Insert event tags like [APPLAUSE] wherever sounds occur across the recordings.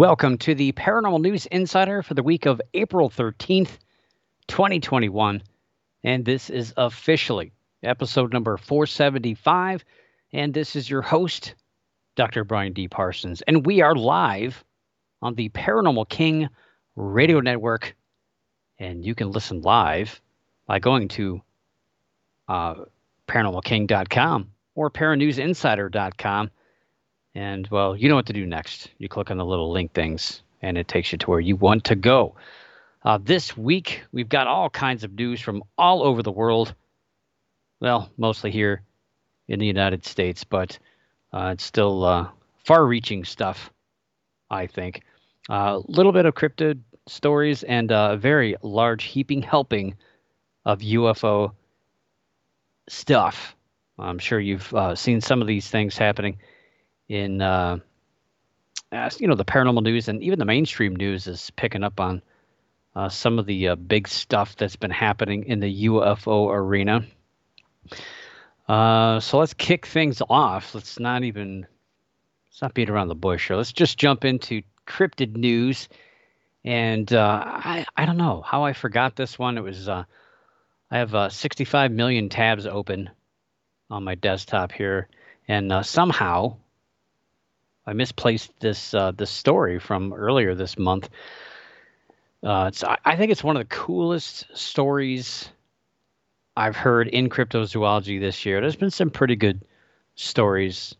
Welcome to the Paranormal News Insider for the week of April 13th, 2021. And this is officially episode number 475. And this is your host, Dr. Brian D. Parsons. And we are live on the Paranormal King radio network. And you can listen live by going to uh, paranormalking.com or paranewsinsider.com. And well, you know what to do next. You click on the little link things, and it takes you to where you want to go. Uh, this week, we've got all kinds of news from all over the world. Well, mostly here in the United States, but uh, it's still uh, far reaching stuff, I think. A uh, little bit of cryptid stories and a very large heaping helping of UFO stuff. I'm sure you've uh, seen some of these things happening in uh, you know the paranormal news and even the mainstream news is picking up on uh, some of the uh, big stuff that's been happening in the UFO arena. Uh, so let's kick things off. Let's not even let's not beat around the bush here. Let's just jump into cryptid news. And uh, I I don't know how I forgot this one. It was uh, I have 65 million tabs open on my desktop here, and somehow I misplaced this uh, this story from earlier this month. Uh, it's I, I think it's one of the coolest stories I've heard in cryptozoology this year. There's been some pretty good stories,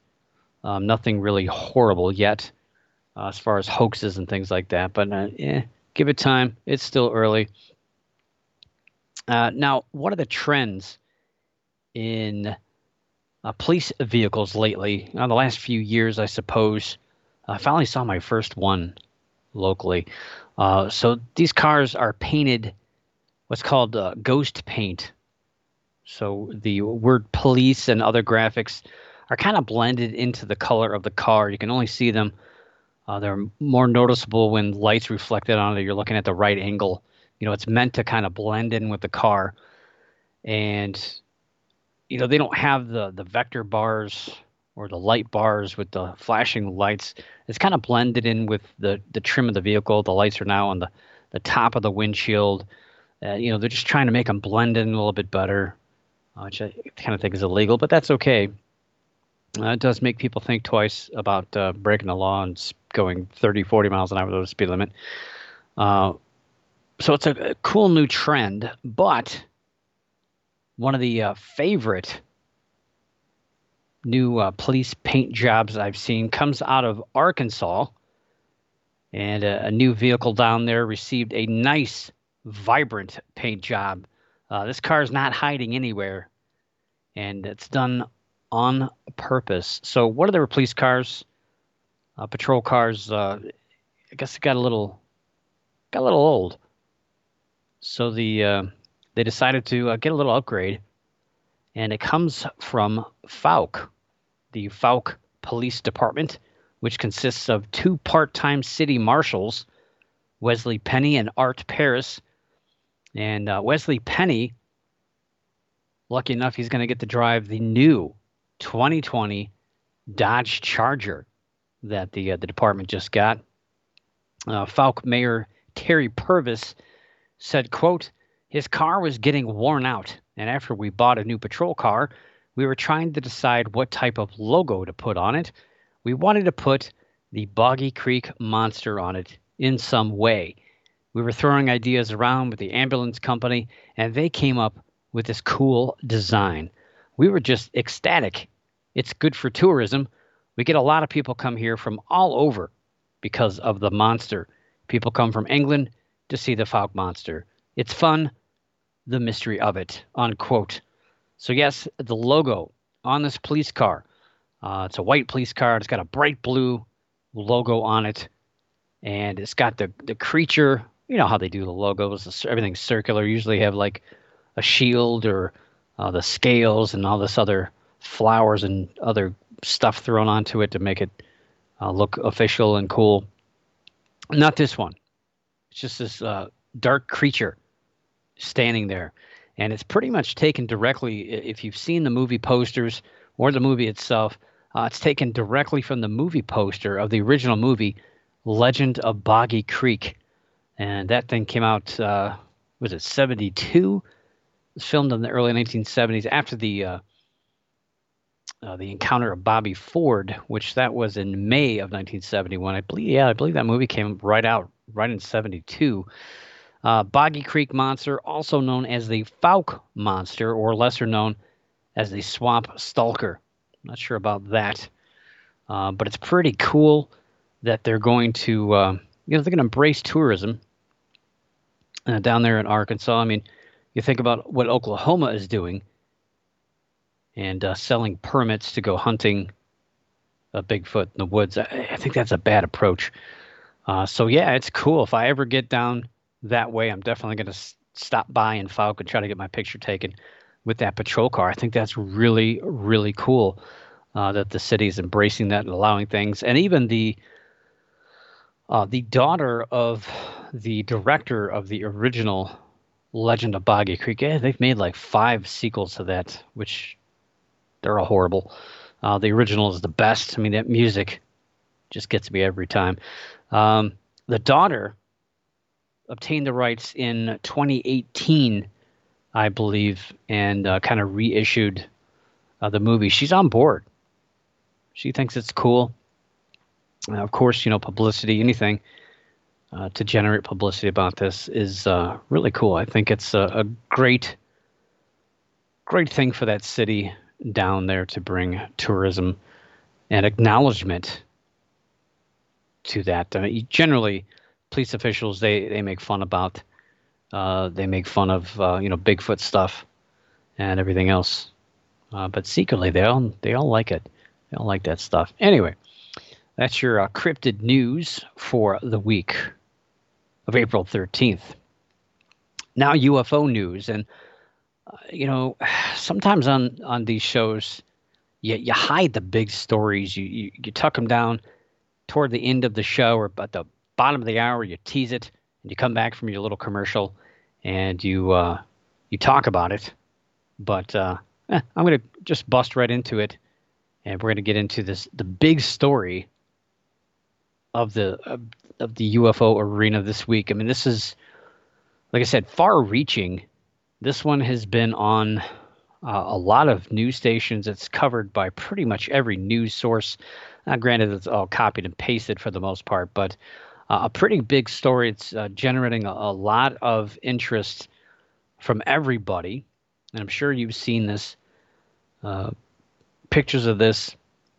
um, nothing really horrible yet, uh, as far as hoaxes and things like that. But uh, eh, give it time. It's still early. Uh, now, what are the trends in uh, police vehicles lately. Uh, the last few years, I suppose. I finally saw my first one locally. Uh, so these cars are painted what's called uh, ghost paint. So the word police and other graphics are kind of blended into the color of the car. You can only see them. Uh, they're more noticeable when lights reflected on it. You're looking at the right angle. You know, it's meant to kind of blend in with the car. And you know they don't have the the vector bars or the light bars with the flashing lights. It's kind of blended in with the the trim of the vehicle. The lights are now on the the top of the windshield. Uh, you know they're just trying to make them blend in a little bit better, uh, which I kind of think is illegal, but that's okay. Uh, it does make people think twice about uh, breaking the law and going 30, 40 miles an hour over the speed limit. Uh, so it's a, a cool new trend, but one of the uh, favorite new uh, police paint jobs I've seen comes out of Arkansas. And a, a new vehicle down there received a nice, vibrant paint job. Uh, this car is not hiding anywhere, and it's done on purpose. So, what are their police cars? Uh, patrol cars. Uh, I guess it got a little, got a little old. So the uh, they decided to uh, get a little upgrade, and it comes from Fouke, the Fouke Police Department, which consists of two part time city marshals, Wesley Penny and Art Paris. And uh, Wesley Penny, lucky enough, he's going to get to drive the new 2020 Dodge Charger that the uh, the department just got. Uh, Fouke Mayor Terry Purvis said, "quote his car was getting worn out, and after we bought a new patrol car, we were trying to decide what type of logo to put on it. We wanted to put the Boggy Creek Monster on it in some way. We were throwing ideas around with the ambulance company, and they came up with this cool design. We were just ecstatic. It's good for tourism. We get a lot of people come here from all over because of the monster. People come from England to see the Fouke monster. It's fun the mystery of it, unquote. So, yes, the logo on this police car. Uh, it's a white police car. It's got a bright blue logo on it, and it's got the the creature. You know how they do the logos. Everything's circular. Usually have like a shield or uh, the scales and all this other flowers and other stuff thrown onto it to make it uh, look official and cool. Not this one. It's just this uh, dark creature standing there. And it's pretty much taken directly, if you've seen the movie posters or the movie itself, uh, it's taken directly from the movie poster of the original movie, Legend of Boggy Creek. And that thing came out, uh, was it 72? It was filmed in the early 1970s after the uh, uh, the encounter of Bobby Ford, which that was in May of 1971. I believe, yeah, I believe that movie came right out right in 72. Uh, Boggy Creek Monster, also known as the Fouke Monster, or lesser known as the Swamp Stalker. Not sure about that, uh, but it's pretty cool that they're going to, uh, you know, they're going to embrace tourism uh, down there in Arkansas. I mean, you think about what Oklahoma is doing and uh, selling permits to go hunting a Bigfoot in the woods. I, I think that's a bad approach. Uh, so yeah, it's cool. If I ever get down that way, I'm definitely going to s- stop by in and try to get my picture taken with that patrol car. I think that's really, really cool uh, that the city is embracing that and allowing things. And even the uh, the daughter of the director of the original Legend of Boggy Creek, yeah, they've made like five sequels to that, which they're all horrible. Uh, the original is the best. I mean, that music just gets me every time. Um, the daughter obtained the rights in 2018, I believe, and uh, kind of reissued uh, the movie. She's on board. She thinks it's cool. Uh, of course, you know, publicity, anything uh, to generate publicity about this is uh, really cool. I think it's a, a great, great thing for that city down there to bring tourism and acknowledgement to that. Uh, generally, police officials they they make fun about uh, they make fun of uh, you know Bigfoot stuff and everything else, uh, but secretly they all they all like it. They all like that stuff. Anyway, that's your uh, cryptid news for the week of April thirteenth. Now UFO news and you know, [SIGHS] sometimes on on these shows, you you hide the big stories. You you, you tuck them down toward the end of the show or at the bottom of the hour. You tease it, and you come back from your little commercial, and you uh, you talk about it. But uh, eh, I'm going to just bust right into it, and we're going to get into this the big story of the of, of the UFO arena this week. I mean, this is like I said, far-reaching this one has been on uh, a lot of news stations. It's covered by pretty much every news source. Uh, granted, it's all copied and pasted for the most part, but a pretty big story. It's uh, generating a, a, lot of interest from everybody. And I'm sure you've seen this uh, pictures of this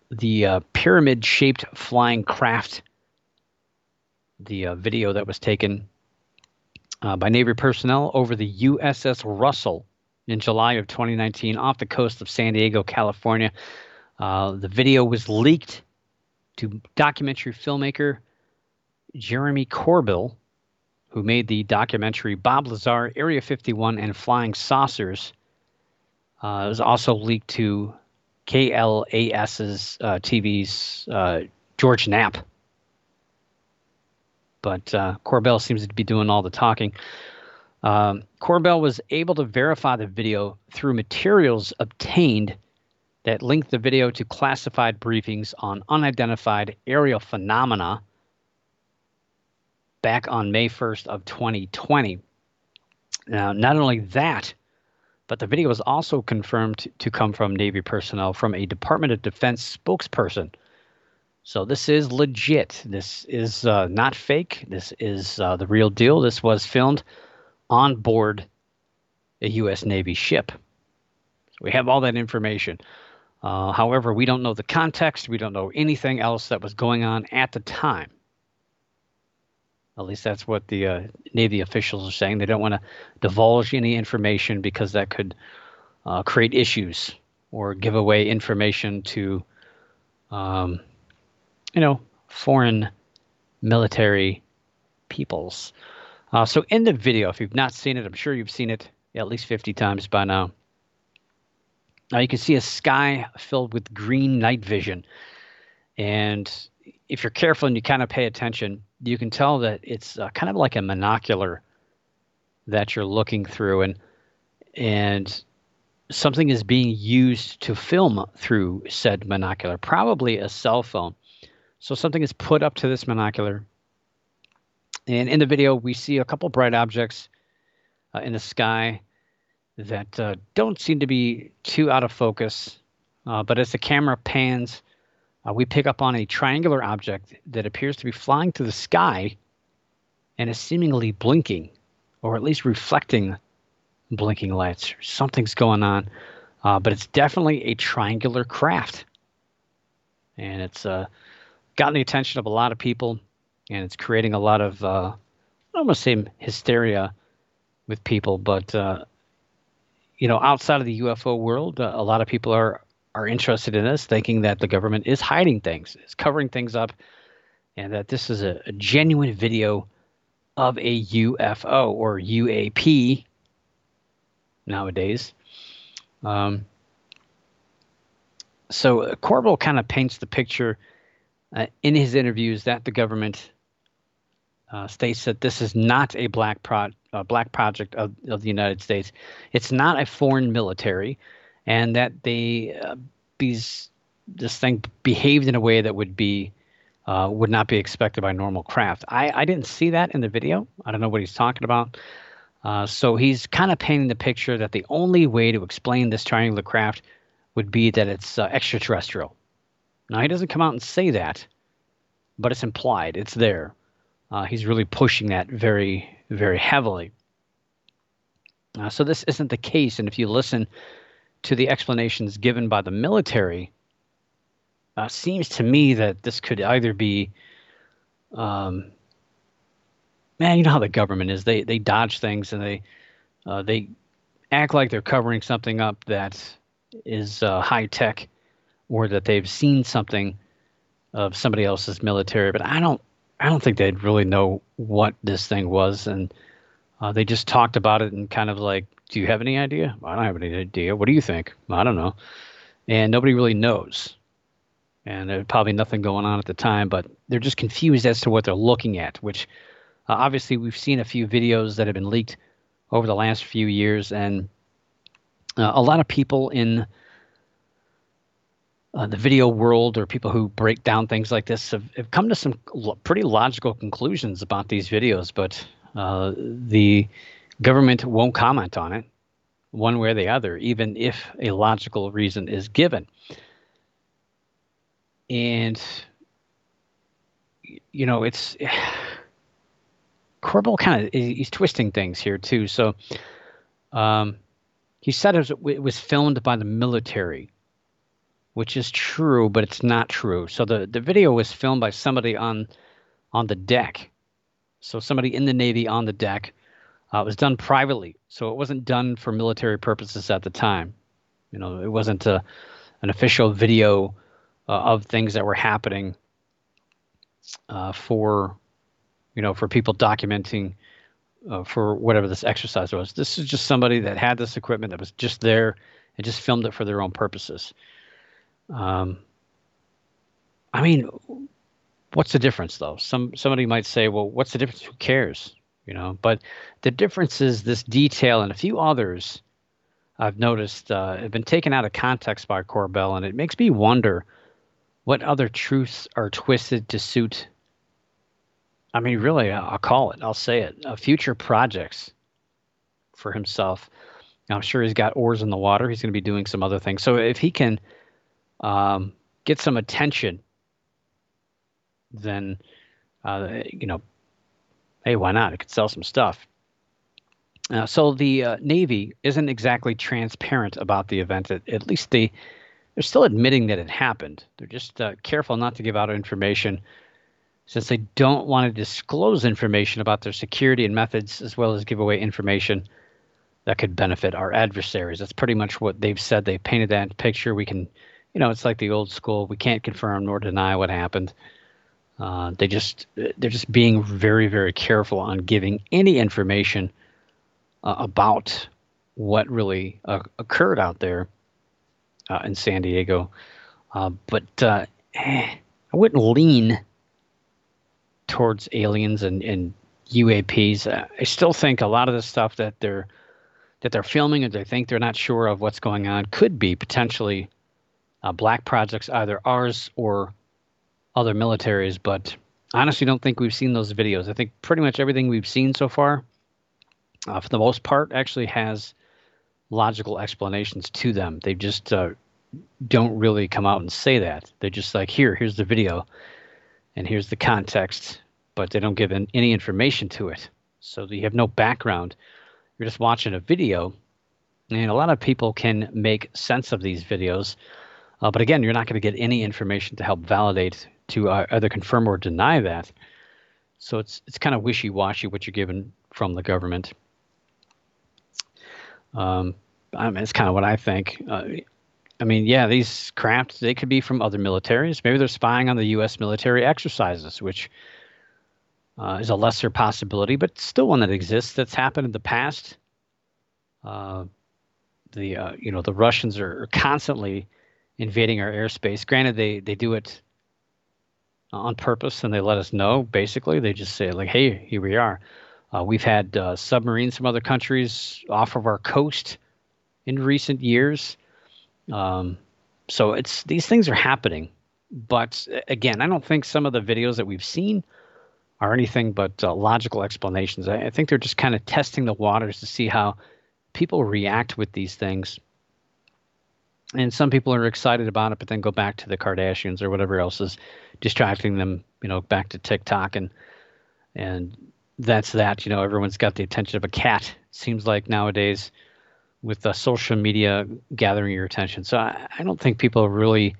the uh, pyramid shaped flying craft, the video that was taken uh, by Navy personnel over the USS Russell in July of 2019 off the coast of San Diego, California. Uh, the video was leaked to documentary filmmaker Jeremy Corbell, who made the documentary Bob Lazar, Area 51, and Flying Saucers. Uh, was also leaked to KLAS's uh, TV's uh, George Knapp but uh, Corbell seems to be doing all the talking. Um, Corbell was able to verify the video through materials obtained that linked the video to classified briefings on unidentified aerial phenomena back on May 1st of 2020. Now, not only that, but the video was also confirmed to come from Navy personnel from a Department of Defense spokesperson so this is legit. This is uh, not fake. This is uh, the real deal. This was filmed on board a U.S. Navy ship. We have all that information. Uh, however, we don't know the context. We don't know anything else that was going on at the time. At least that's what the uh, Navy officials are saying. They don't want to divulge any information because that could uh, create issues or give away information to um, you know, foreign military peoples. Uh, so in the video, if you've not seen it, I'm sure you've seen it at least 50 times by now. Now you can see a sky filled with green night vision. And if you're careful and you kind of pay attention, you can tell that it's uh, kind of like a monocular that you're looking through and and something is being used to film through said monocular, probably a cell phone. So something is put up to this monocular. And in the video, we see a couple bright objects uh, in the sky that uh, don't seem to be too out of focus. Uh, but as the camera pans, uh, we pick up on a triangular object that appears to be flying through the sky and is seemingly blinking, or at least reflecting blinking lights. Something's going on, uh, but it's definitely a triangular craft, and it's uh, gotten the attention of a lot of people, and it's creating a lot of uh, I don't want to say hysteria with people, but uh, you know, outside of the UFO world, uh, a lot of people are are interested in this, thinking that the government is hiding things, is covering things up, and that this is a, a genuine video of a UFO or UAP nowadays. Um, so uh, Corbell kind of paints the picture uh, in his interviews that the government uh, states that this is not a black pro- black project of, of the United States. It's not a foreign military, and that they uh, these this thing behaved in a way that would be uh, would not be expected by normal craft. I, I didn't see that in the video. I don't know what he's talking about. Uh, so he's kind of painting the picture that the only way to explain this triangular craft would be that it's uh, extraterrestrial. Now, he doesn't come out and say that, but it's implied, it's there. Uh, he's really pushing that very, very heavily. Uh, so, this isn't the case. And if you listen to the explanations given by the military, uh, seems to me that this could either be um, man, you know how the government is. They they dodge things and they uh, they act like they're covering something up that is uh, high tech, or that they've seen something of somebody else's military. But I don't I don't think they'd really know what this thing was, and uh, they just talked about it and kind of like, do you have any idea? I don't have any idea. What do you think? I don't know, and nobody really knows. And there's probably nothing going on at the time, but they're just confused as to what they're looking at, which uh, obviously, we've seen a few videos that have been leaked over the last few years, and uh, a lot of people in uh, the video world or people who break down things like this have, have come to some lo- pretty logical conclusions about these videos, but uh, the government won't comment on it one way or the other, even if a logical reason is given. And, you know, it's. [SIGHS] Corbell kind of he's twisting things here too. So um, he said it was, it was, filmed by the military, which is true, but it's not true. So the, the video was filmed by somebody on on the deck. So somebody in the Navy on the deck. Uh, it was done privately, so it wasn't done for military purposes at the time. You know, it wasn't a, an official video uh, of things that were happening uh, for you know, for people documenting uh, for whatever this exercise was. This is just somebody that had this equipment that was just there and just filmed it for their own purposes. Um, I mean, what's the difference though? Some somebody might say, well, what's the difference? Who cares? You know, but the difference is this detail and a few others I've noticed uh, have been taken out of context by Corbell, and it makes me wonder what other truths are twisted to suit I mean, really, I'll call it. I'll say it. Uh, future projects for himself. I'm sure he's got oars in the water. He's going to be doing some other things. So if he can um, get some attention, then uh, you know, hey, why not? It could sell some stuff. Uh, so the uh, Navy isn't exactly transparent about the event. At, at, least they they're still admitting that it happened. They're just uh, careful not to give out information since they don't want to disclose information about their security and methods, as well as give away information that could benefit our adversaries. That's pretty much what they've said. They painted that picture. We can, you know, it's like the old school. We can't confirm nor deny what happened. Uh, they just they're just being very very careful on giving any information uh, about what really uh, occurred out there uh, in San Diego. Uh, but eh, I wouldn't lean towards aliens and, and UAPs. I still think a lot of the stuff that they're that they're filming or they think they're not sure of what's going on could be potentially uh, black projects, either ours or other militaries. But honestly, don't think we've seen those videos. I think pretty much everything we've seen so far, uh, for the most part, actually has logical explanations to them. They just uh, don't really come out and say that. They're just like, here, here's the video, and here's the context, but they don't give in, any information to it. So you have no background. You're just watching a video, and a lot of people can make sense of these videos. Uh, but again, you're not going to get any information to help validate, to uh, either confirm or deny that. So it's it's kind of wishy-washy what you're given from the government. Um, I mean, it's kind of what I think. Uh, I mean, yeah, these craft they could be from other militaries. Maybe they're spying on the U.S. military exercises, which uh, is a lesser possibility, but still one that exists. That's happened in the past. Uh, the uh, you know the Russians are constantly invading our airspace. Granted, they they do it on purpose and they let us know. Basically, they just say like, "Hey, here we are." Uh, we've had uh, submarines from other countries off of our coast in recent years. Um, so it's these things are happening, but again, I don't think some of the videos that we've seen are anything but uh, logical explanations. I, I think they're just kind of testing the waters to see how people react with these things. And some people are excited about it, but then go back to the Kardashians or whatever else is distracting them, you know, back to TikTok and and that's that. You know, everyone's got the attention of a cat. Seems like nowadays with uh, social media gathering your attention. So I, I, don't think people are really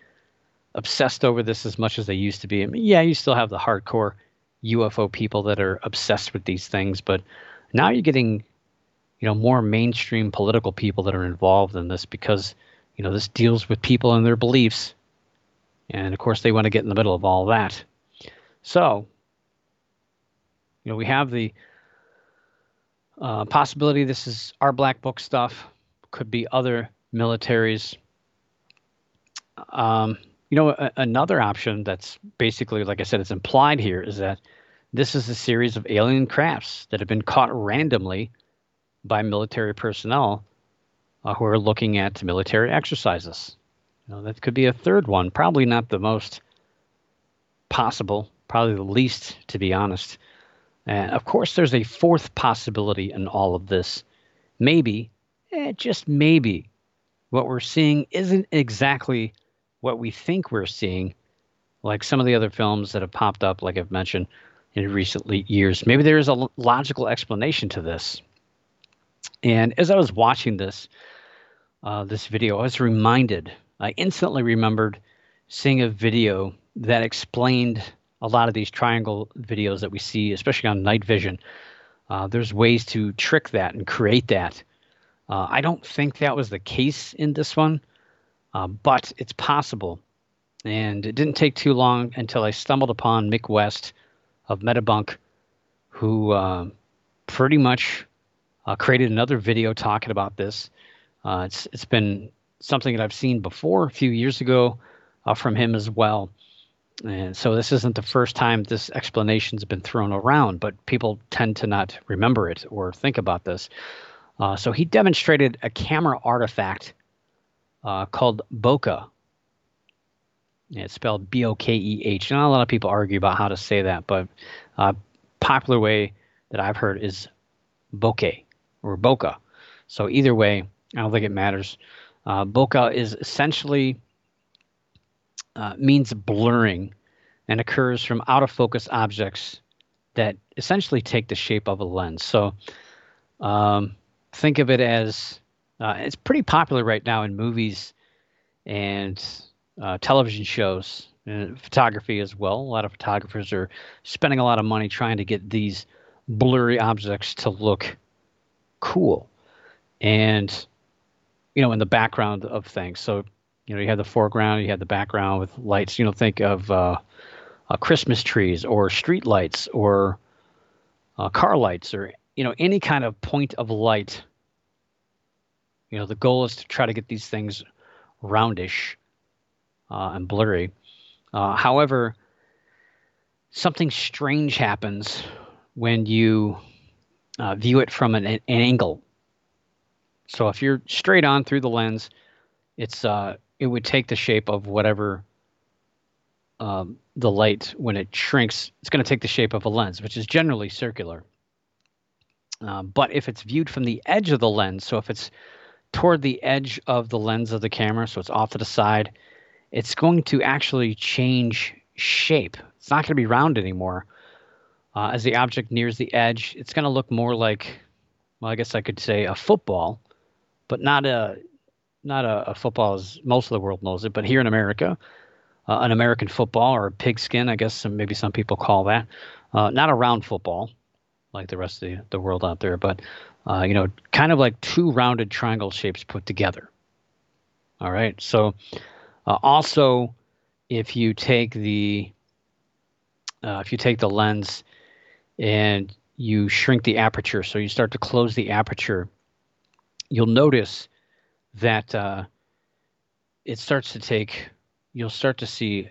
obsessed over this as much as they used to be. I mean, yeah, you still have the hardcore UFO people that are obsessed with these things, but now you're getting, you know, more mainstream political people that are involved in this because, you know, this deals with people and their beliefs. And of course, they want to get in the middle of all that. So, you know, we have the uh, possibility this is our black book stuff, could be other militaries. Um, you know, a, another option that's basically, like I said, it's implied here is that this is a series of alien crafts that have been caught randomly by military personnel uh, who are looking at military exercises. Know, that could be a third one, probably not the most possible, probably the least, to be honest. And of course, there's a fourth possibility in all of this. Maybe, eh, just maybe, what we're seeing isn't exactly what we think we're seeing, like some of the other films that have popped up, like I've mentioned in recent years. Maybe there is a logical explanation to this. And as I was watching this, uh, this video, I was reminded, I instantly remembered seeing a video that explained a lot of these triangle videos that we see, especially on night vision. Uh, there's ways to trick that and create that. Uh, I don't think that was the case in this one, uh, but it's possible. And it didn't take too long until I stumbled upon Mick West of Metabunk, who uh, pretty much uh, created another video talking about this. Uh, it's it's been something that I've seen before a few years ago from him as well. And so this isn't the first time this explanation's been thrown around, but people tend to not remember it or think about this. Uh, so he demonstrated a camera artifact uh, called bokeh. It's spelled B O K E H. Not a lot of people argue about how to say that, but uh, popular way that I've heard is bokeh or bokeh. So either way, I don't think it matters. Uh, bokeh is essentially uh, means blurring and occurs from out of focus objects that essentially take the shape of a lens. So um, think of it as uh, it's pretty popular right now in movies and uh, television shows and photography as well. A lot of photographers are spending a lot of money trying to get these blurry objects to look cool and you know in the background of things so you know, you have the foreground, you have the background with lights. You know, think of uh, uh, Christmas trees or street lights or uh, car lights or you know any kind of point of light. You know, the goal is to try to get these things roundish uh, and blurry. Uh, however, something strange happens when you uh, view it from an, an, angle. So if you're straight on through the lens, it's uh, it would take the shape of whatever um, the light when it shrinks. It's going to take the shape of a lens, which is generally circular. Uh, but if it's viewed from the edge of the lens, so if it's toward the edge of the lens of the camera, so it's off to the side, it's going to actually change shape. It's not going to be round anymore. Uh, as the object nears the edge, it's going to look more like, well, I guess I could say a football, but not a not a, a football as most of the world knows it. But here in America, uh, an American football or pigskin, I guess some, maybe some people call that, uh, not a round football like the rest of the, the world out there, but uh, you know, kind of like two rounded triangle shapes put together. All right, so uh, also, if you take the uh, if you take the lens and you shrink the aperture, so you start to close the aperture, you'll notice that uh, it starts to take. You'll start to see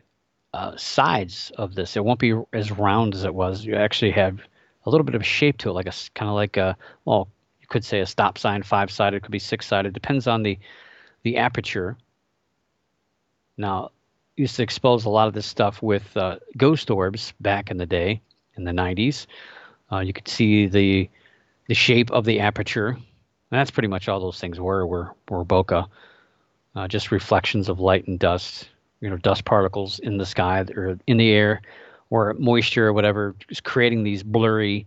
uh, sides of this. It won't be as round as it was. You actually have a little bit of shape to it, like a kind of like a well, you could say a stop sign, five sided, could be six sided. Depends on the the aperture now, used to expose a lot of this stuff with uh, ghost orbs back in the day, in the 90s. Uh, you could see the the shape of the aperture. And that's pretty much all those things were were were bokeh, uh, just reflections of light and dust. You know, dust particles in the sky or in the air, or moisture or whatever, just creating these blurry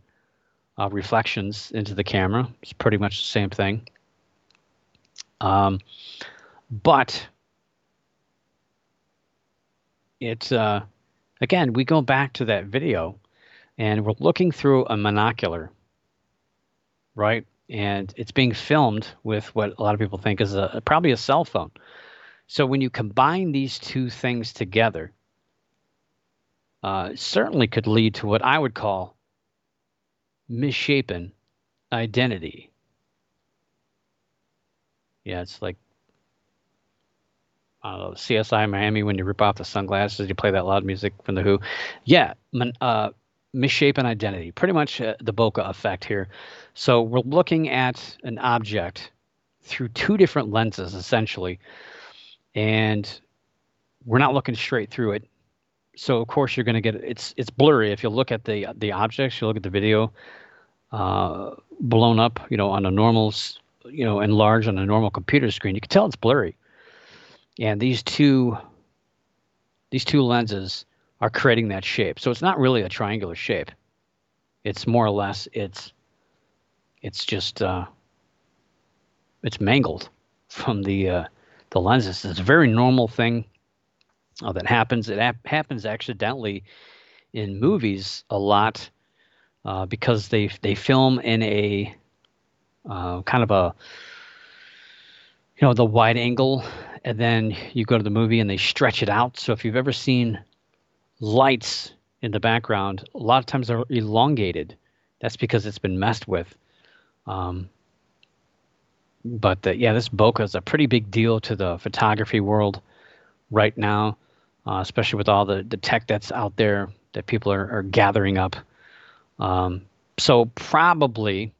uh, reflections into the camera. It's pretty much the same thing. Um, but it's uh, again, we go back to that video and we're looking through a monocular, right? And it's being filmed with what a lot of people think is a, probably a cell phone. So when you combine these two things together, uh, certainly could lead to what I would call misshapen identity. Yeah, it's like uh, CSI Miami when you rip off the sunglasses, you play that loud music from the Who. Yeah, uh, misshapen identity, pretty much uh, the bokeh effect here. So we're looking at an object through two different lenses essentially, and we're not looking straight through it. So of course you're going to get it's it's blurry. If you look at the the objects, you look at the video uh, blown up, you know, on a normal, you know, enlarged on a normal computer screen, you can tell it's blurry and these two these two lenses are creating that shape. So it's not really a triangular shape. It's more or less it's it's just uh, it's mangled from the uh, the lenses. It's a very normal thing uh, that happens. It ap- happens accidentally in movies a lot uh, because they they film in a uh, kind of a you know the wide angle and then you go to the movie and they stretch it out. So if you've ever seen lights in the background, a lot of times they're elongated. That's because it's been messed with. Um, but the, yeah, this bokeh is a pretty big deal to the photography world right now, uh, especially with all the, the tech that's out there that people are, are gathering up. Um, so probably,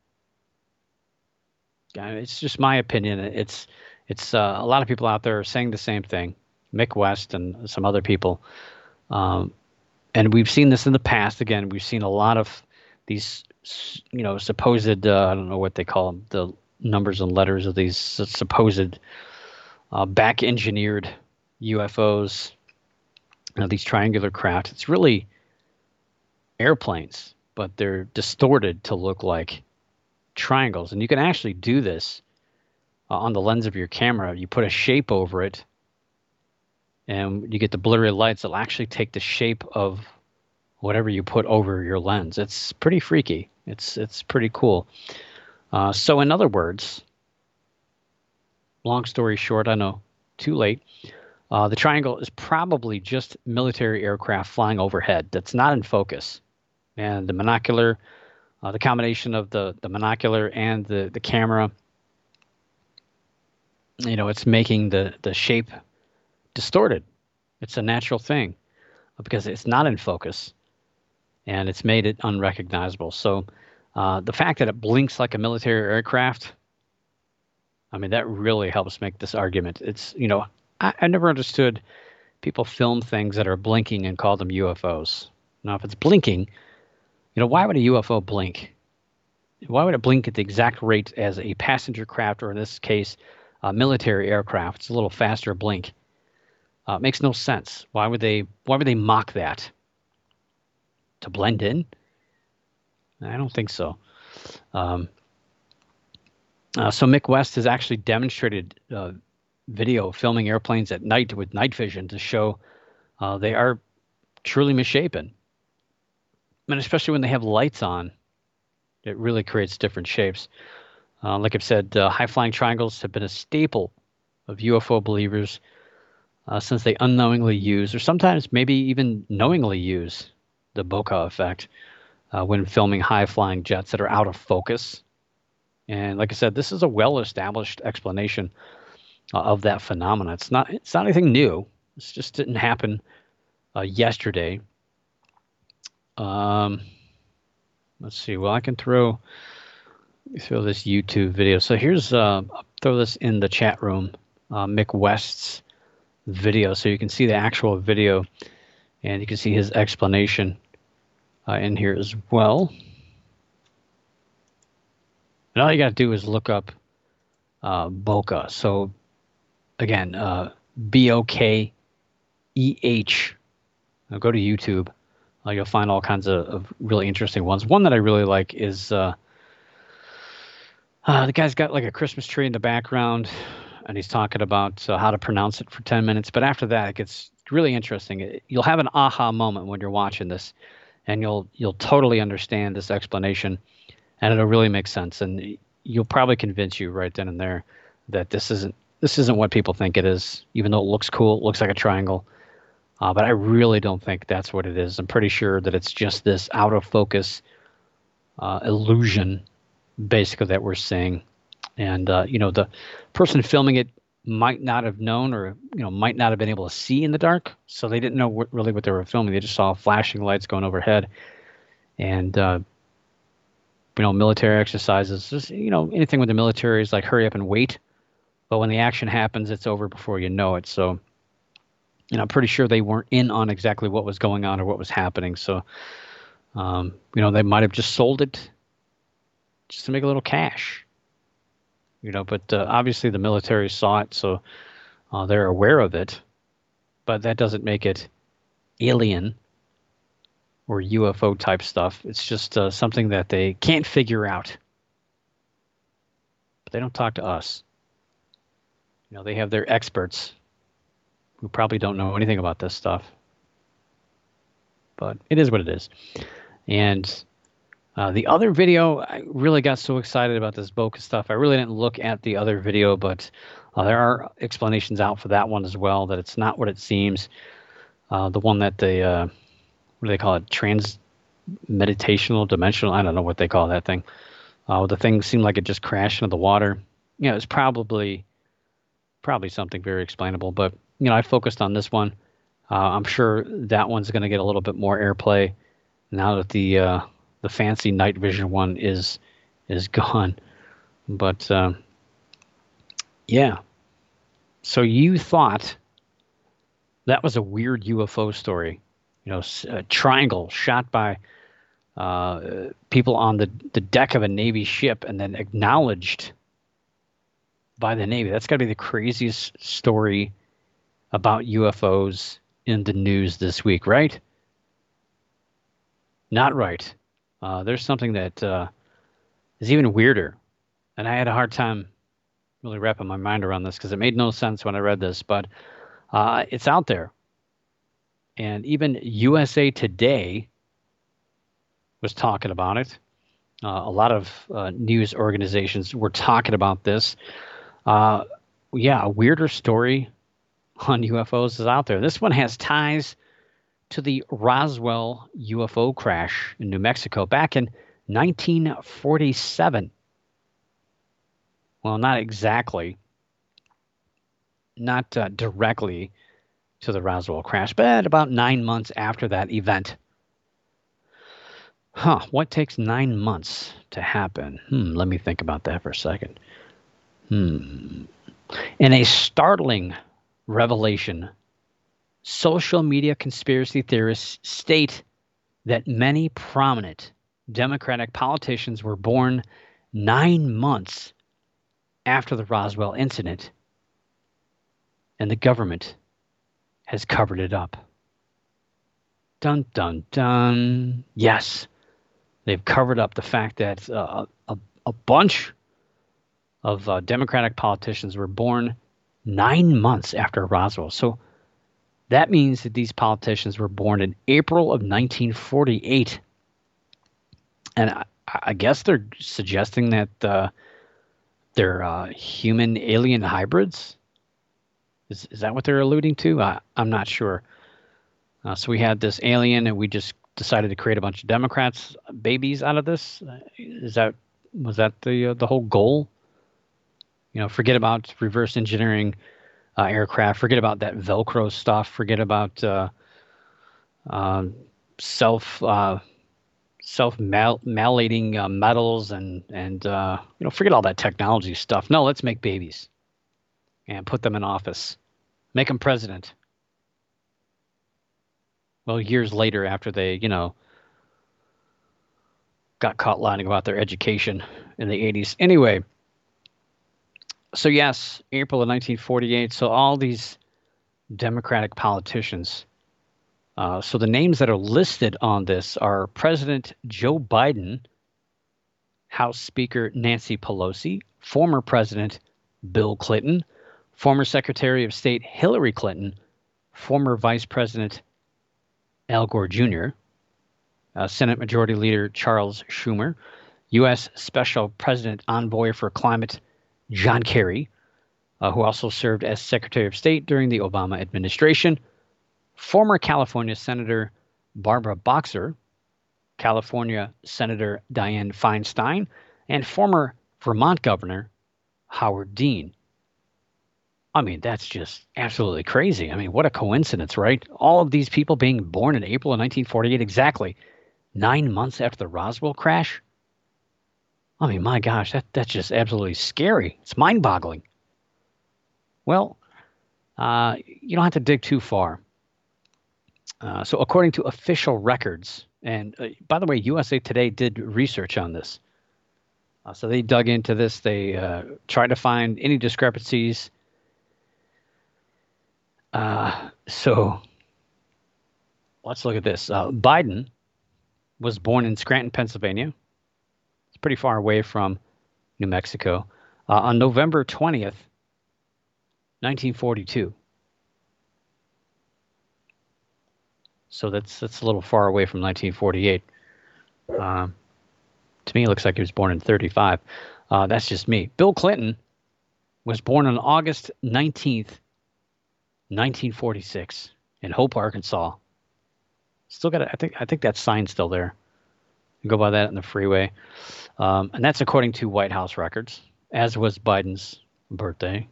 it's just my opinion. It's it's uh, a lot of people out there are saying the same thing. Mick West and some other people, um, and we've seen this in the past. Again, we've seen a lot of these, you know, supposed uh, I don't know what they call them, the numbers and letters of these supposed uh, back engineered UFOs, you know, these triangular craft. It's really airplanes, but they're distorted to look like triangles, and you can actually do this uh, on the lens of your camera. You put a shape over it, and you get the blurry lights that'll actually take the shape of whatever you put over your lens. It's pretty freaky. It's it's pretty cool. Uh, so, in other words, long story short, I know too late. Uh, the triangle is probably just military aircraft flying overhead. That's not in focus, and the monocular, uh, the combination of the the monocular and the the camera you know, it's making the the shape distorted. It's a natural thing because it's not in focus, and it's made it unrecognizable. So uh, the fact that it blinks like a military aircraft, I mean, that really helps make this argument. It's you know, I, I never understood people film things that are blinking and call them UFOs. Now, if it's blinking, you know, why would a UFO blink? Why would it blink at the exact rate as a passenger craft, or in this case, a military aircraft? It's a little faster blink. Uh, makes no sense. Why would they? Why would they mock that? To blend in? I don't think so. Um, uh, so Mick West has actually demonstrated uh, video filming airplanes at night with night vision to show uh, they are truly misshapen. And especially when they have lights on, it really creates different shapes. Uh, like I've said, uh, high flying triangles have been a staple of UFO believers uh, since they unknowingly use, or sometimes maybe even knowingly use, the bokeh effect uh, when filming high flying jets that are out of focus. And like I said, this is a well established explanation uh, of that phenomenon. It's not it's not anything new. This just didn't happen uh, yesterday. Um, let's see. Well, I can throw throw this YouTube video. So here's uh, throw this in the chat room. Uh, Mick West's video, so you can see the actual video, and you can see his explanation uh, in here as well. And all you got to do is look up uh, Bokeh. So again, uh, B O K E H. Go to YouTube. Uh, you'll find all kinds of, of, really interesting ones. One that I really like is uh, uh, the guy's got like a Christmas tree in the background, and he's talking about uh, how to pronounce it for 10 minutes. But after that, it gets really interesting. You'll have an aha moment when you're watching this, and you'll you'll totally understand this explanation, and it'll really make sense. And you'll probably convince you right then and there that this isn't this isn't what people think it is, even though it looks cool, it looks like a triangle. Uh, but I really don't think that's what it is. I'm pretty sure that it's just this out of focus uh, illusion, basically, that we're seeing. And, uh, you know, the person filming it might not have known or, you know, might not have been able to see in the dark. So they didn't know what, really what they were filming. They just saw flashing lights going overhead. And, uh, you know, military exercises, just, you know, anything with the military is like hurry up and wait but when the action happens, it's over before you know it. So, you know, I'm pretty sure they weren't in on exactly what was going on or what was happening. So, um, you know, they might have just sold it just to make a little cash. You know, but uh, obviously the military saw it, so uh, they're aware of it. But that doesn't make it alien or UFO type stuff. It's just uh, something that they can't figure out. But they don't talk to us. You know, they have their experts who probably don't know anything about this stuff. But it is what it is. And uh, the other video, I really got so excited about this Bokeh stuff. I really didn't look at the other video, but uh, there are explanations out for that one as well. That it's not what it seems. Uh, the one that they, uh, what do they call it? Trans meditational dimensional. I don't know what they call that thing. Uh, the thing seemed like it just crashed into the water. Yeah, it was probably probably something very explainable. But you know, I focused on this one. I'm sure that one's going to get a little bit more airplay now that the the fancy night vision one is is gone. But uh, yeah, so you thought that was a weird UFO story, you know, a triangle shot by uh, people on the the deck of a Navy ship and then acknowledged by the Navy. That's got to be the craziest story about UFOs in the news this week, right? Not right. Uh, there's something that uh, is even weirder. And I had a hard time really wrapping my mind around this because it made no sense when I read this, but uh, it's out there. And even USA Today was talking about it. Uh, a lot of uh, news organizations were talking about this. Uh, yeah, a weirder story on [LAUGHS] UFOs is out there. This one has ties to the Roswell UFO crash in New Mexico back in 1947. Well, not exactly. not uh, directly to the Roswell crash, but about nine months after that event. Huh, what takes nine months to happen? Hmm, let me think about that for a second. Hmm. In a startling revelation, social media conspiracy theorists state that many prominent Democratic politicians were born nine months after the Roswell incident, and the government has covered it up. Dun, dun, dun. Yes, they've covered up the fact that uh, a, a bunch of uh, Democratic politicians were born nine months after Roswell. So that means that these politicians were born in April of 1948. And I, I guess they're suggesting that uh, they're uh, human alien hybrids. Is, is that what they're alluding to? I, I'm not sure. Uh, so we had this alien, and we just decided to create a bunch of Democrats babies out of this. Is that was that the uh, the whole goal? You know, forget about reverse engineering uh, aircraft. Forget about that Velcro stuff. Forget about uh, uh, self uh, self malating uh, metals and and uh, you know forget all that technology stuff. No, let's make babies and put them in office, make them president. Well, years later, after they you know got caught lying about their education in the 80s. Anyway, so yes, April of 1948. So all these Democratic politicians. Uh, so the names that are listed on this are President Joe Biden, House Speaker Nancy Pelosi, former President Bill Clinton, former Secretary of State Hillary Clinton, former Vice President Al Gore Jr., uh, Senate Majority Leader Charles Schumer, U.S. Special President Envoy for Climate John Kerry, uh, who also served as Secretary of State during the Obama administration, former California Senator Barbara Boxer, California Senator Dianne Feinstein, and former Vermont Governor Howard Dean. I mean, that's just absolutely crazy. I mean, what a coincidence, right? All of these people being born in April of 1948, exactly nine months after the Roswell crash. I mean, my gosh, that, that's just absolutely scary. It's mind boggling. Well, uh, you don't have to dig too far. Uh, so, according to official records, and uh, by the way, USA Today did research on this. Uh, so they dug into this. They uh, tried to find any discrepancies. Uh, so let's look at this. Biden was born in Scranton, Pennsylvania pretty far away from New Mexico, uh, on November 20th, 1942. So that's that's a little far away from 1948. Um, to me, it looks like he was born in 35. Uh, that's just me. Bill Clinton was born on August 19th, 1946, in Hope, Arkansas. Still got, I think, I think that sign's still there. Go by that in the freeway. Um, and that's according to White House records, as was Biden's birthday.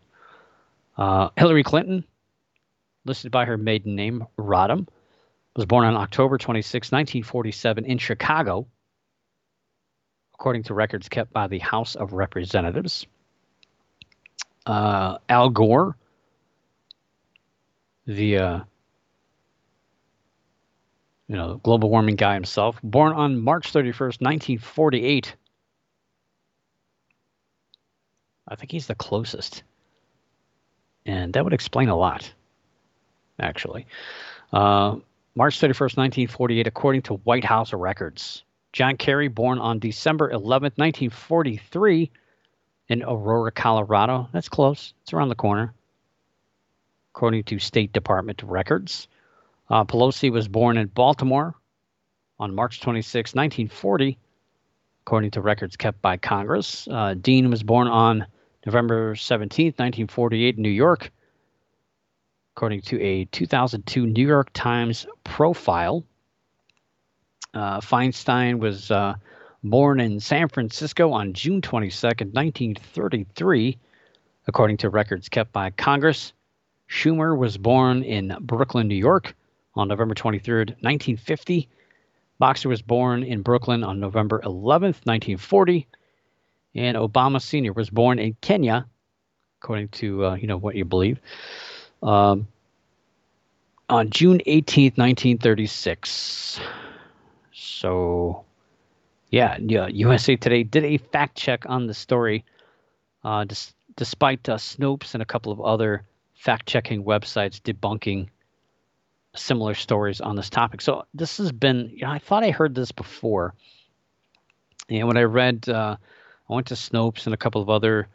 Uh, Hillary Clinton, listed by her maiden name, Rodham, was born on October 26, 1947, in Chicago, according to records kept by the House of Representatives. Uh, Al Gore, the uh, you know global warming guy himself, born on March 31st, 1948, I think he's the closest. And that would explain a lot, actually. Uh, March 31st, 1948, according to White House records. John Kerry, born on December 11th, 1943, in Aurora, Colorado. That's close. It's around the corner, according to State Department records. Uh, Pelosi was born in Baltimore on March 26, 1940, according to records kept by Congress. Uh, Dean was born on November 17, 1948, in New York, according to a 2002 New York Times profile. Uh, Feinstein was uh, born in San Francisco on June 22, 1933, according to records kept by Congress. Schumer was born in Brooklyn, New York on November 23rd, 1950. Boxer was born in Brooklyn on November 11th, 1940. And Obama Sr. was born in Kenya, according to uh, you know what you believe, um, on June 18th, 1936. So, yeah, yeah, USA Today did a fact check on the story, uh, despite uh, Snopes and a couple of other fact checking websites debunking similar stories on this topic. So, this has been, you know, I thought I heard this before. And when I read, uh, I went to Snopes and a couple of other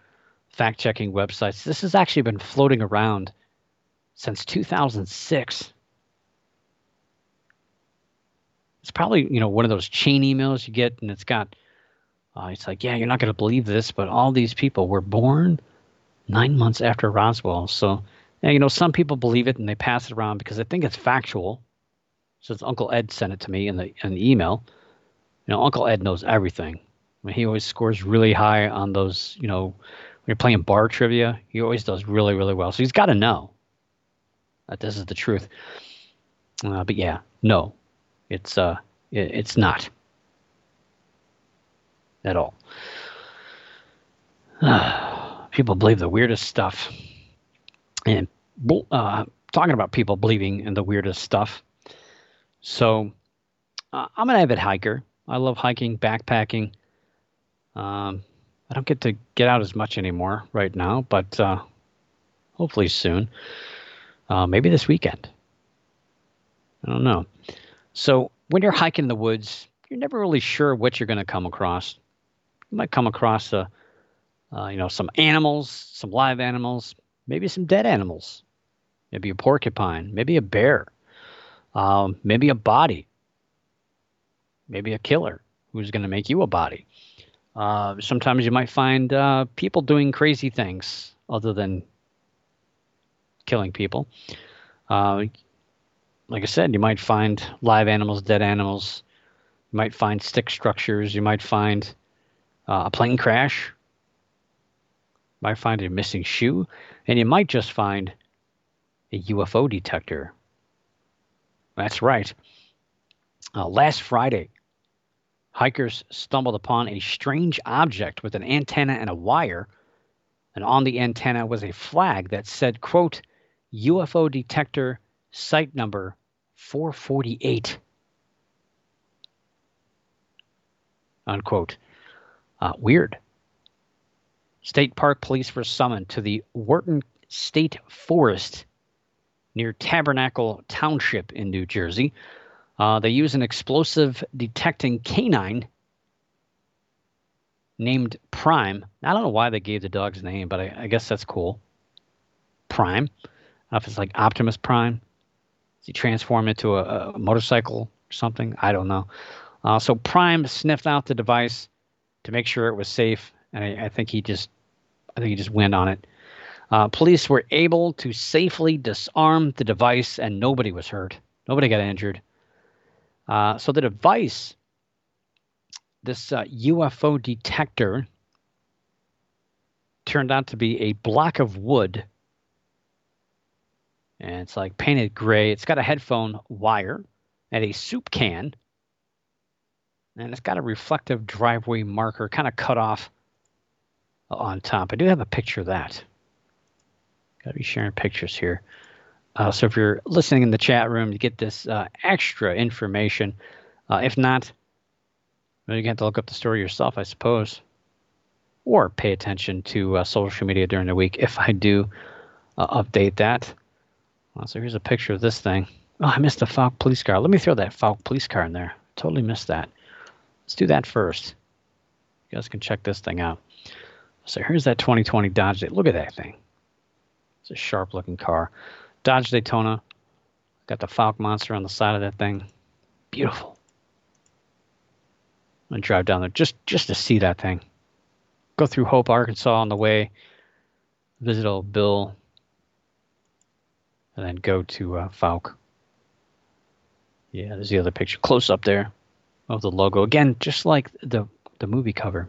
fact checking websites. This has actually been floating around since 2006. It's probably, you know, one of those chain emails you get, and it's got, uh, it's like, yeah, you're not going to believe this, but all these people were born nine months after Roswell. So, yeah, you know, some people believe it and they pass it around because they think it's factual. Since Uncle Ed sent it to me in the in the email, you know, Uncle Ed knows everything. I mean, he always scores really high on those, you know, when you're playing bar trivia, he always does really, really well. So he's got to know that this is the truth. Uh, but yeah, no, it's uh, it, it's not at all. [SIGHS] People believe the weirdest stuff, and uh, talking about people believing in the weirdest stuff. So, uh, I'm an avid hiker. I love hiking, backpacking. Um, I don't get to get out as much anymore right now, but uh, hopefully soon. Uh, maybe this weekend. I don't know. So when you're hiking in the woods, you're never really sure what you're going to come across. You might come across a, uh, you know, some animals, some live animals, maybe some dead animals, maybe a porcupine, maybe a bear, um, maybe a body, maybe a killer who's going to make you a body. Uh, sometimes you might find uh, people doing crazy things other than killing people. Uh, like I said, you might find live animals, dead animals. You might find stick structures. You might find uh, a plane crash. Might find a missing shoe. And you might just find a UFO detector. That's right. Uh, last Friday, hikers stumbled upon a strange object with an antenna and a wire. And on the antenna was a flag that said, quote, UFO detector site number 448. Unquote. Uh, weird. State Park police were summoned to the Wharton State Forest near Tabernacle Township in New Jersey uh, they use an explosive detecting canine named Prime. I don't know why they gave the dog's name, but I, I guess that's cool. Prime. if it's like Optimus Prime. Does he transform into a, a motorcycle or something? I don't know. Uh, so Prime sniffed out the device to make sure it was safe, and I, I think he just, I think he just went on it. Uh, police were able to safely disarm the device, and nobody was hurt. Nobody got injured. Uh, so the device, this uh, UFO detector, turned out to be a block of wood. And it's like painted gray. It's got a headphone wire and a soup can. And it's got a reflective driveway marker kind of cut off on top. I do have a picture of that. Got to be sharing pictures here. Uh, so if you're listening in the chat room, you get this uh, extra information. Uh, if not, well, you have to look up the story yourself, I suppose, or pay attention to uh, social media during the week if I do uh, update that. Well, so here's a picture of this thing. Oh, I missed the Fouke police car. Let me throw that Fouke police car in there. Totally missed that. Let's do that first. You guys can check this thing out. So here's that 2020 Dodge. Look at that thing. It's a sharp looking car. Dodge Daytona. Got the Fouke monster on the side of that thing. Beautiful. I'm gonna drive down there just just to see that thing. Go through Hope, Arkansas on the way. Visit old Bill. And then go to uh, Fouke. Yeah, there's the other picture close up there of the logo. Again, just like the the movie cover.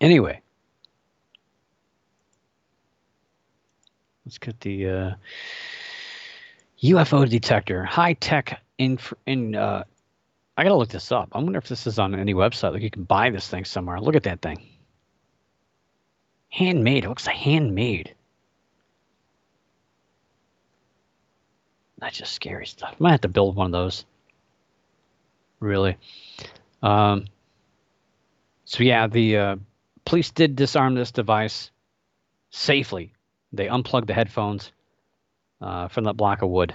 Anyway, Let's get the uh, UFO detector, high tech in in. Uh, I gotta look this up. I wonder if this is on any website. Like you can buy this thing somewhere. Look at that thing. Handmade. It looks like handmade. That's just scary stuff. Might have to build one of those. Really. Um, so yeah, the uh, police did disarm this device safely. They unplugged the headphones uh, from that block of wood,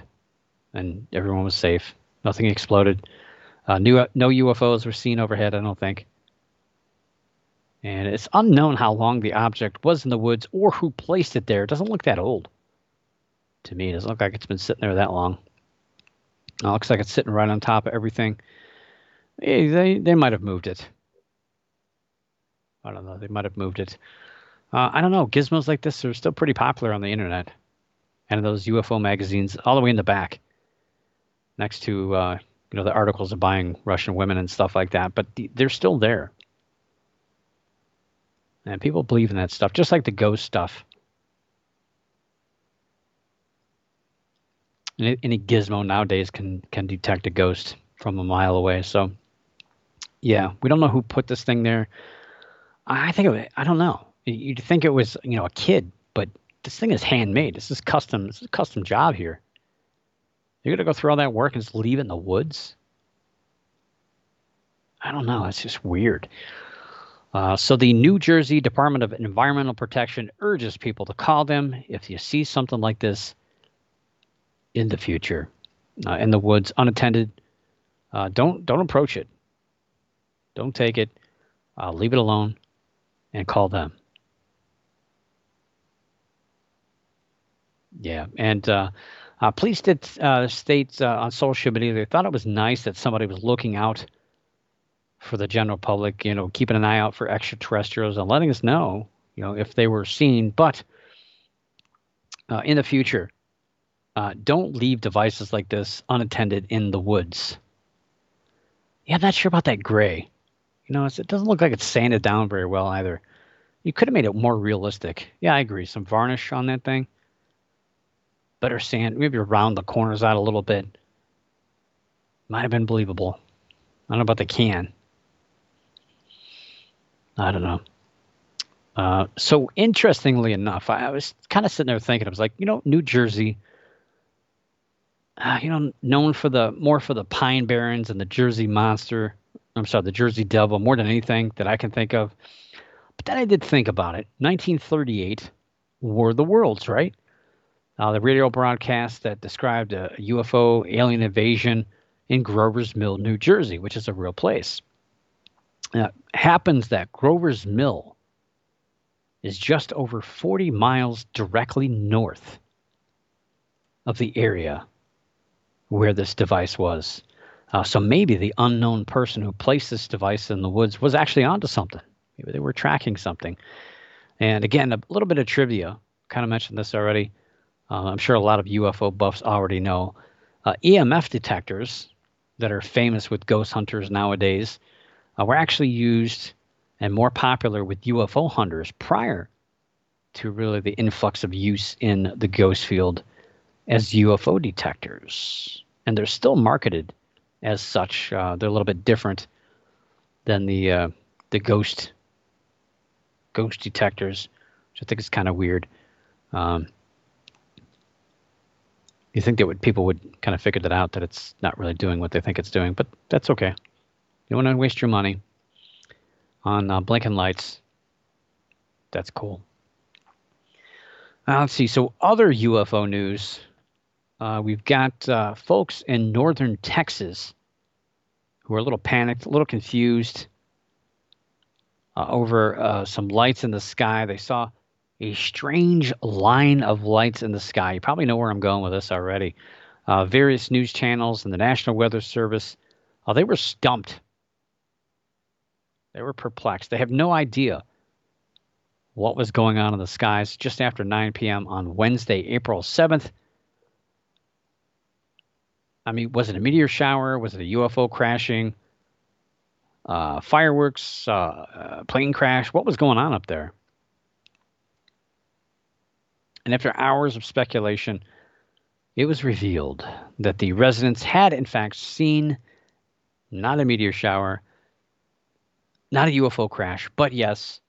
and everyone was safe. Nothing exploded. Uh, new, no UFOs were seen overhead, I don't think. And it's unknown how long the object was in the woods or who placed it there. It doesn't look that old to me. It doesn't look like it's been sitting there that long. It looks like it's sitting right on top of everything. Hey, they they might have moved it. I don't know. They might have moved it. Uh, I don't know. Gizmos like this are still pretty popular on the internet, and those UFO magazines all the way in the back, next to uh, you know the articles of buying Russian women and stuff like that. But the, they're still there, and people believe in that stuff, just like the ghost stuff. Any, any gizmo nowadays can can detect a ghost from a mile away. So, yeah, we don't know who put this thing there. I think it. I don't know. You'd think it was you know a kid, but this thing is handmade. This is custom. This is a custom job here. You're gonna go through all that work and just leave it in the woods? I don't know. It's just weird. Uh, so the New Jersey Department of Environmental Protection urges people to call them if you see something like this in the future uh, in the woods unattended. Uh, don't don't approach it. Don't take it. Uh, leave it alone, and call them. Yeah, and uh, uh, police did uh, state on social media they thought it was nice that somebody was looking out for the general public. You know, keeping an eye out for extraterrestrials and letting us know, you know, if they were seen. But in the future, uh, don't leave devices like this unattended in the woods. Yeah, I'm not sure about that gray. You know, it doesn't look like it's sanded down very well either. You could have made it more realistic. Yeah, I agree. Some varnish on that thing. Better sand, maybe round the corners out a little bit. Might have been believable. I don't know about the can. I don't know. Uh, so interestingly enough, I, I was kind of sitting there thinking, I was like, you know, New Jersey uh, you know, known for the more for the Pine Barrens and the Jersey Monster. I'm sorry, the Jersey Devil more than anything that I can think of. But then I did think about it. 1938, War the Worlds, right? Uh, the radio broadcast that described a UFO alien invasion in Grover's Mill, New Jersey, which is a real place. Now, happens that Grover's Mill is just over 40 miles directly north of the area where this device was. Uh, so maybe the unknown person who placed this device in the woods was actually onto something. Maybe they were tracking something. And again, a little bit of trivia. Kind of mentioned this already. Uh, I'm sure a lot of UFO buffs already know. Uh, EMF detectors that are famous with ghost hunters nowadays uh, were actually used and more popular with UFO hunters prior to really the influx of use in the ghost field as UFO detectors, and they're still marketed as such. Uh, they're a little bit different than the uh, the ghost ghost detectors, which I think is kind of weird. Um, you think that would people would kind of figure that out that it's not really doing what they think it's doing, but that's okay. You don't want to waste your money on uh, blinking lights. That's cool. Uh, let's see. So other UFO news. Uh, we've got uh, folks in northern Texas who are a little panicked, a little confused uh, over uh, some lights in the sky. They saw a strange line of lights in the sky. You probably know where I'm going with this already. Uh, various news channels and the National Weather Service, uh, they were stumped. They were perplexed. They have no idea what was going on in the skies just after 9 p.m. on Wednesday, April 7th. I mean, was it a meteor shower? Was it a UFO crashing? Uh, fireworks, uh, uh, plane crash? What was going on up there? And after hours of speculation, it was revealed that the residents had, in fact, seen not a meteor shower, not a UFO crash, but yes,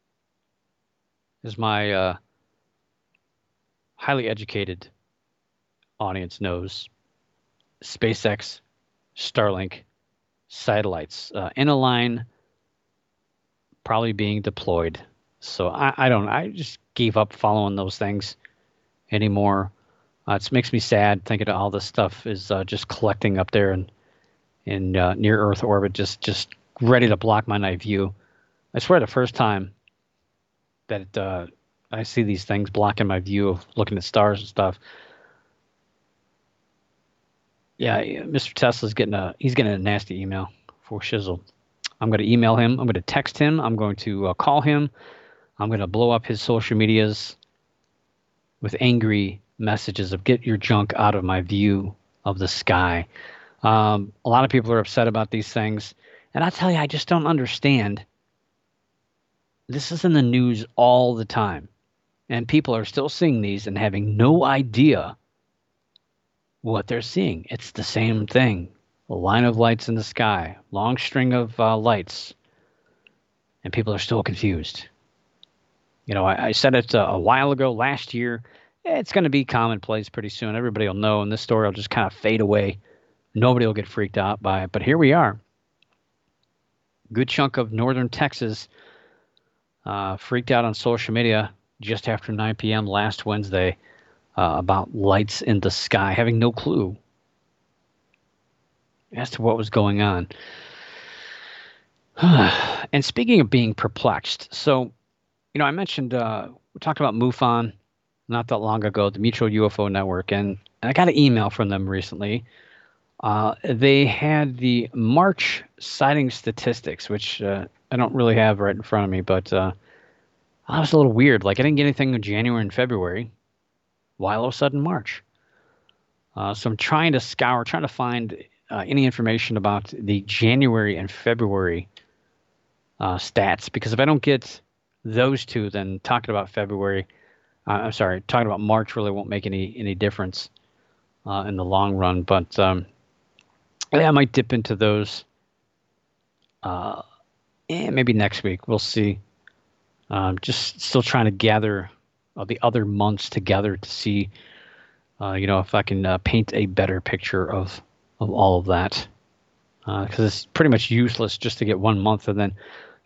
as my uh, highly educated audience knows, SpaceX, Starlink satellites uh, in a line, probably being deployed. So I, I don't. I just gave up following those things anymore. Uh, it makes me sad thinking all this stuff is uh, just collecting up there in in uh, near Earth orbit, just just ready to block my night view. I swear, the first time that uh, I see these things blocking my view of looking at stars and stuff, yeah, Mr. Tesla's getting a he's getting a nasty email for Shizzle. I'm going to email him. I'm going to text him. I'm going to uh, call him. I'm going to blow up his social medias with angry messages of get your junk out of my view of the sky. Um, a lot of people are upset about these things. And I tell you, I just don't understand. This is in the news all the time. And people are still seeing these and having no idea what they're seeing. It's the same thing a line of lights in the sky, long string of uh, lights, and people are still confused. You know, I, I said it uh, a while ago last year. It's going to be commonplace pretty soon. Everybody will know, and this story will just kind of fade away. Nobody will get freaked out by it. But here we are. Good chunk of northern Texas uh, freaked out on social media just after 9 p.m. last Wednesday uh, about lights in the sky, having no clue as to what was going on. [SIGHS] and speaking of being perplexed, so, you know, I mentioned, uh, we talked about MUFON not that long ago, the Mutual UFO Network, and, and I got an email from them recently. Uh, they had the March sighting statistics, which uh, I don't really have right in front of me, but uh, that was a little weird. Like, I didn't get anything in January and February why all of a sudden March? Uh, so I'm trying to scour, trying to find uh, any information about the January and February uh, stats because if I don't get those two, then talking about February, uh, I'm sorry, talking about March really won't make any any difference uh, in the long run. But um, yeah, I might dip into those. Uh, and maybe next week we'll see. Um, just still trying to gather uh, the other months together to see, uh, you know, if I can uh, paint a better picture of of all of that. Because uh, it's pretty much useless just to get one month, and then,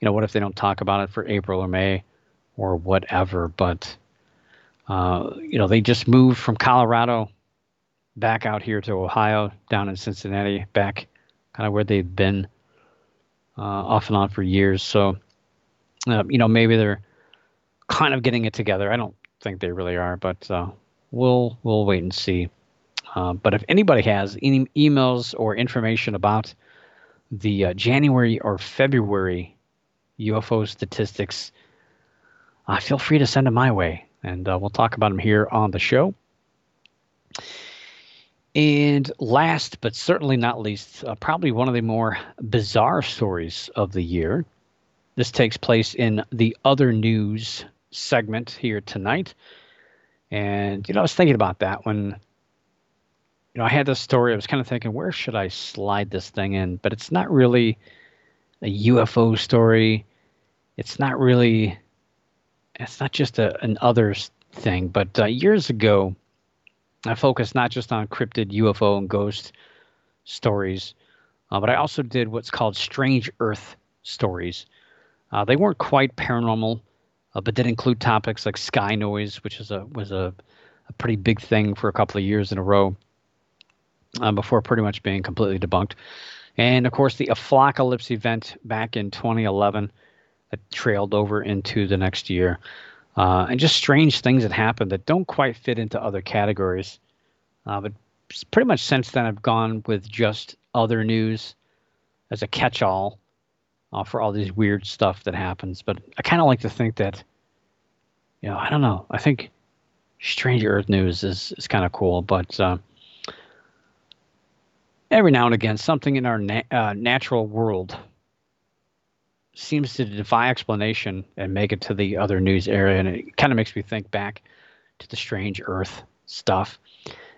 you know, what if they don't talk about it for April or May, or whatever? But, uh, you know, they just moved from Colorado back out here to Ohio, down in Cincinnati, back kind of where they've been uh, off and on for years. So, you know, maybe they're kind of getting it together. I don't think they really are, but uh, we'll we'll wait and see. Uh, but if anybody has any emails or information about the uh, January or February UFO statistics, uh, feel free to send them my way, and uh, we'll talk about them here on the show. And last but certainly not least, uh, probably one of the more bizarre stories of the year. This takes place in the other news segment here tonight. And, you know, I was thinking about that when, you know, I had this story. I was kind of thinking, where should I slide this thing in? But it's not really a UFO story. It's not really, it's not just a, an others thing. But uh, years ago, I focused not just on cryptid UFO and ghost stories, uh, but I also did what's called strange Earth stories. Uh, they weren't quite paranormal, uh, but did include topics like sky noise, which is a was a, a pretty big thing for a couple of years in a row uh, before pretty much being completely debunked. And of course, the Aflockalypse event back in 2011 that trailed over into the next year. Uh, and just strange things that happened that don't quite fit into other categories. Uh, but pretty much since then, I've gone with just other news as a catch all uh, for all these weird stuff that happens. But I kind of like to think that, you know, I don't know. I think Strange Earth news is is kind of cool, but uh, every now and again, something in our na- uh, natural world seems to defy explanation and make it to the other news area, and it kind of makes me think back to the strange Earth stuff.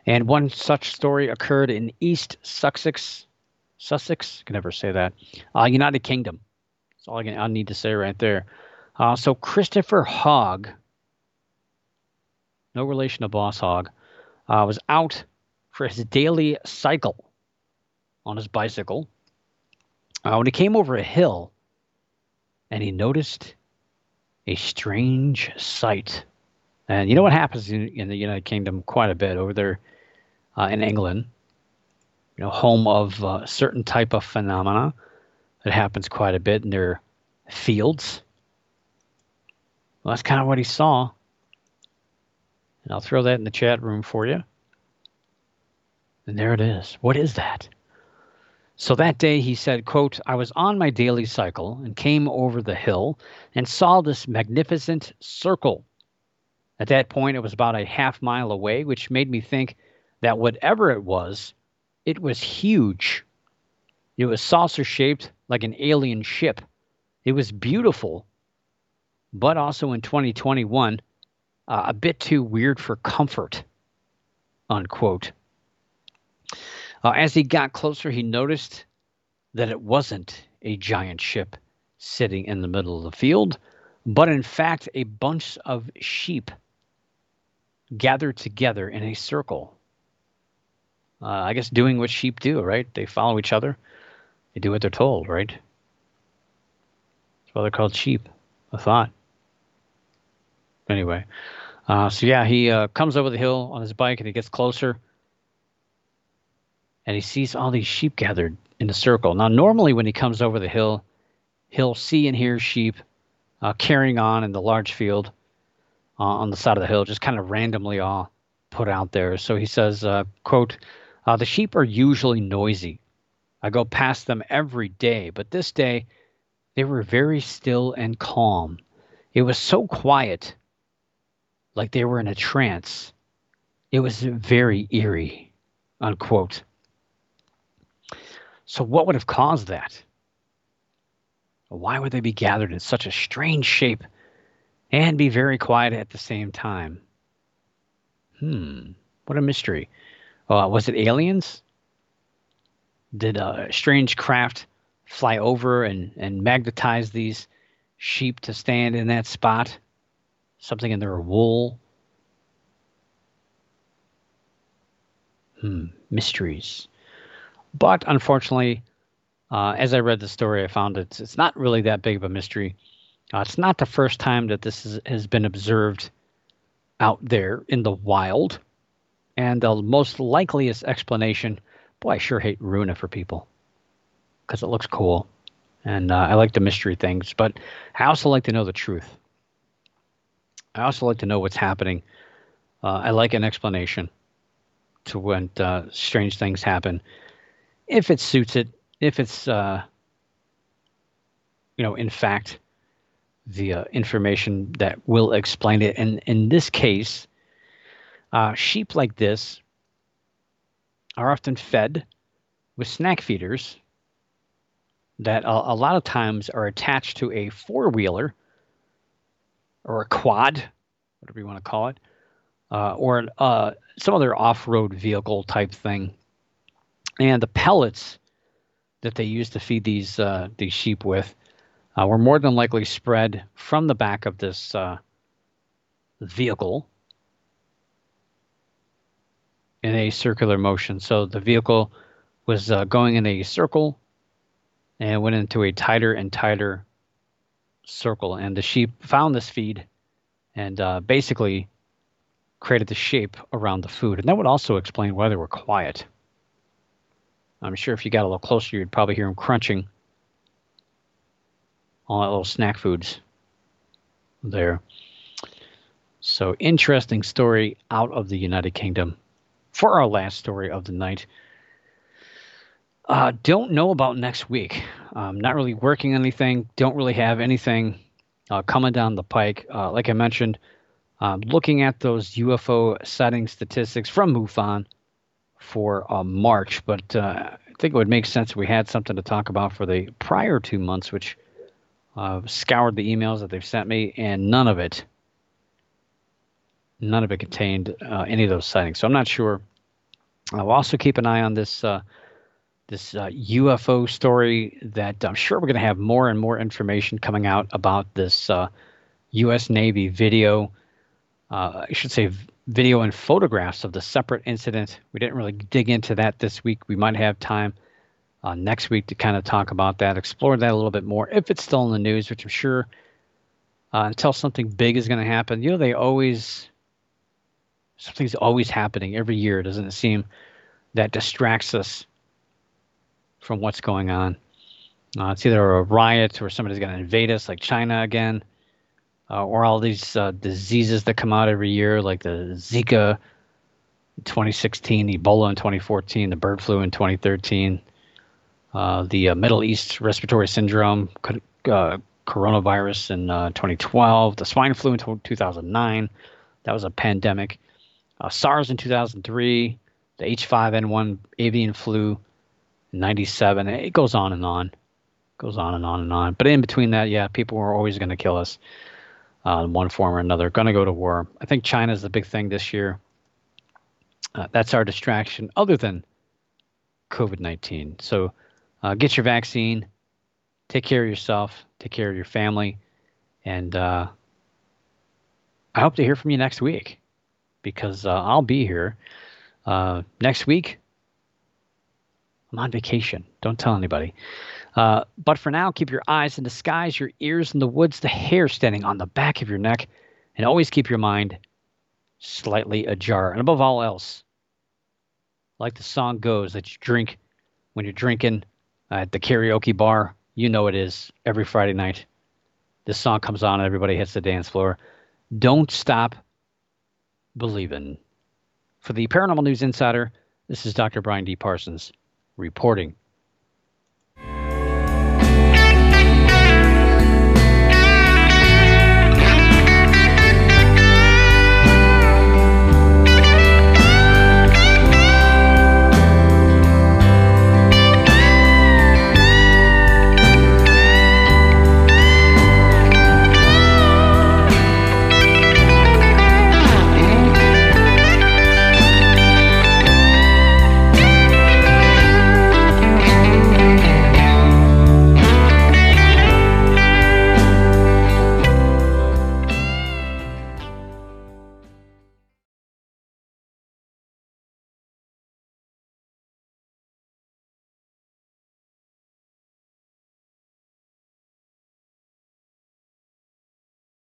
And one such story occurred in East Sussex, Sussex, can never say that, uh, United Kingdom. That's all I, can, I need to say right there. Uh, so Christopher Hogg, no relation to Boss Hogg, uh, was out for his daily cycle on his bicycle. Uh, when he came over a hill, and he noticed a strange sight. And you know what happens in, in the United Kingdom quite a bit over there uh, in England, you know, home of uh, certain type of phenomena. that happens quite a bit in their fields. Well, that's kind of what he saw. And I'll throw that in the chat room for you. And there it is. What is that? So that day he said, quote, I was on my daily cycle and came over the hill and saw this magnificent circle. At that point, it was about a half mile away, which made me think that whatever it was, it was huge. It was saucer shaped like an alien ship. It was beautiful, but also in 2021, uh, a bit too weird for comfort. Unquote. Uh, as he got closer, he noticed that it wasn't a giant ship sitting in the middle of the field, but in fact a bunch of sheep gathered together in a circle. Uh, I guess doing what sheep do, right? They follow each other. They do what they're told, right? That's why they're called sheep. I thought. Anyway, uh, so yeah, he uh, comes over the hill on his bike and he gets closer and he sees all these sheep gathered in a circle. Now, normally when he comes over the hill, he'll see and hear sheep uh, carrying on in the large field uh, on the side of the hill, just kind of randomly all put out there. So he says, uh, "quote uh, The sheep are usually noisy. I go past them every day, but this day they were very still and calm. It was so quiet, like they were in a trance. It was very eerie." Unquote. So, what would have caused that? Why would they be gathered in such a strange shape and be very quiet at the same time? Hmm, what a mystery. Uh, was it aliens? Did a strange craft fly over and, and magnetize these sheep to stand in that spot? Something in their wool? Hmm, mysteries. But unfortunately, uh, as I read the story, I found it's it's not really that big of a mystery. Uh, it's not the first time that this is, has been observed out there in the wild, and the most likeliest explanation. Boy, I sure hate ruin it for people because it looks cool, and uh, I like the mystery things. But I also like to know the truth. I also like to know what's happening. Uh, I like an explanation to when uh, strange things happen if it suits it, if it's uh, you know, in fact, the uh, information that will explain it. And in this case, uh, sheep like this are often fed with snack feeders that a, a lot of times are attached to a four wheeler or a quad, whatever you want to call it, uh, or uh, some other off road vehicle type thing and the pellets that they used to feed these uh, these sheep with uh, were more than likely spread from the back of this uh, vehicle in a circular motion. So the vehicle was uh, going in a circle and went into a tighter and tighter circle, and the sheep found this feed and uh, basically created the shape around the food, and that would also explain why they were quiet. I'm sure if you got a little closer, you'd probably hear them crunching all that little snack foods there. So, interesting story out of the United Kingdom for our last story of the night. Uh, don't know about next week. Um, not really working anything. Don't really have anything uh, coming down the pike. Uh, like I mentioned, looking at those UFO sighting statistics from MUFON for uh, March, but uh, I think it would make sense we had something to talk about for the prior two months, which uh, scoured the emails that they've sent me, and none of it, none of it contained uh, any of those sightings. So I'm not sure. I'll also keep an eye on this uh, this uh, UFO story that I'm sure we're going to have more and more information coming out about this U.S. Uh, Navy video. Uh, I should say video and photographs of the separate incident. We didn't really dig into that this week. We might have time uh, next week to kind of talk about that, explore that a little bit more if it's still in the news, which I'm sure uh, until something big is going to happen. You know, they always something's always happening every year, doesn't it seem? That distracts us from what's going on. Uh, it's either a riot or somebody's going to invade us, like China again, uh, or all these uh, diseases that come out every year, like the Zika 2016, Ebola in 2014, the bird flu in 2013, uh, the uh, Middle East respiratory syndrome, uh, coronavirus in 2012, the swine flu in 2009. That was a pandemic. SARS in 2003, the H5N1 avian flu 97. It goes on and on. Goes on and on and on. But in between that, yeah, people were always going to kill us uh, in one form or another. Going to go to war. I think China is the big thing this year. Uh, that's our distraction, other than COVID 19. So uh, get your vaccine, take care of yourself, take care of your family, and uh, I hope to hear from you next week because uh, I'll be here uh, next week. I'm on vacation. Don't tell anybody. Uh, but for now, keep your eyes in the skies, your ears in the woods, the hair standing on the back of your neck, and always keep your mind slightly ajar. And above all else, like the song goes, that you drink when you're drinking at the karaoke bar. You know it is every Friday night. This song comes on and everybody hits the dance floor. Don't stop believing. For the Paranormal News Insider, this is Dr. Brian D. Parsons reporting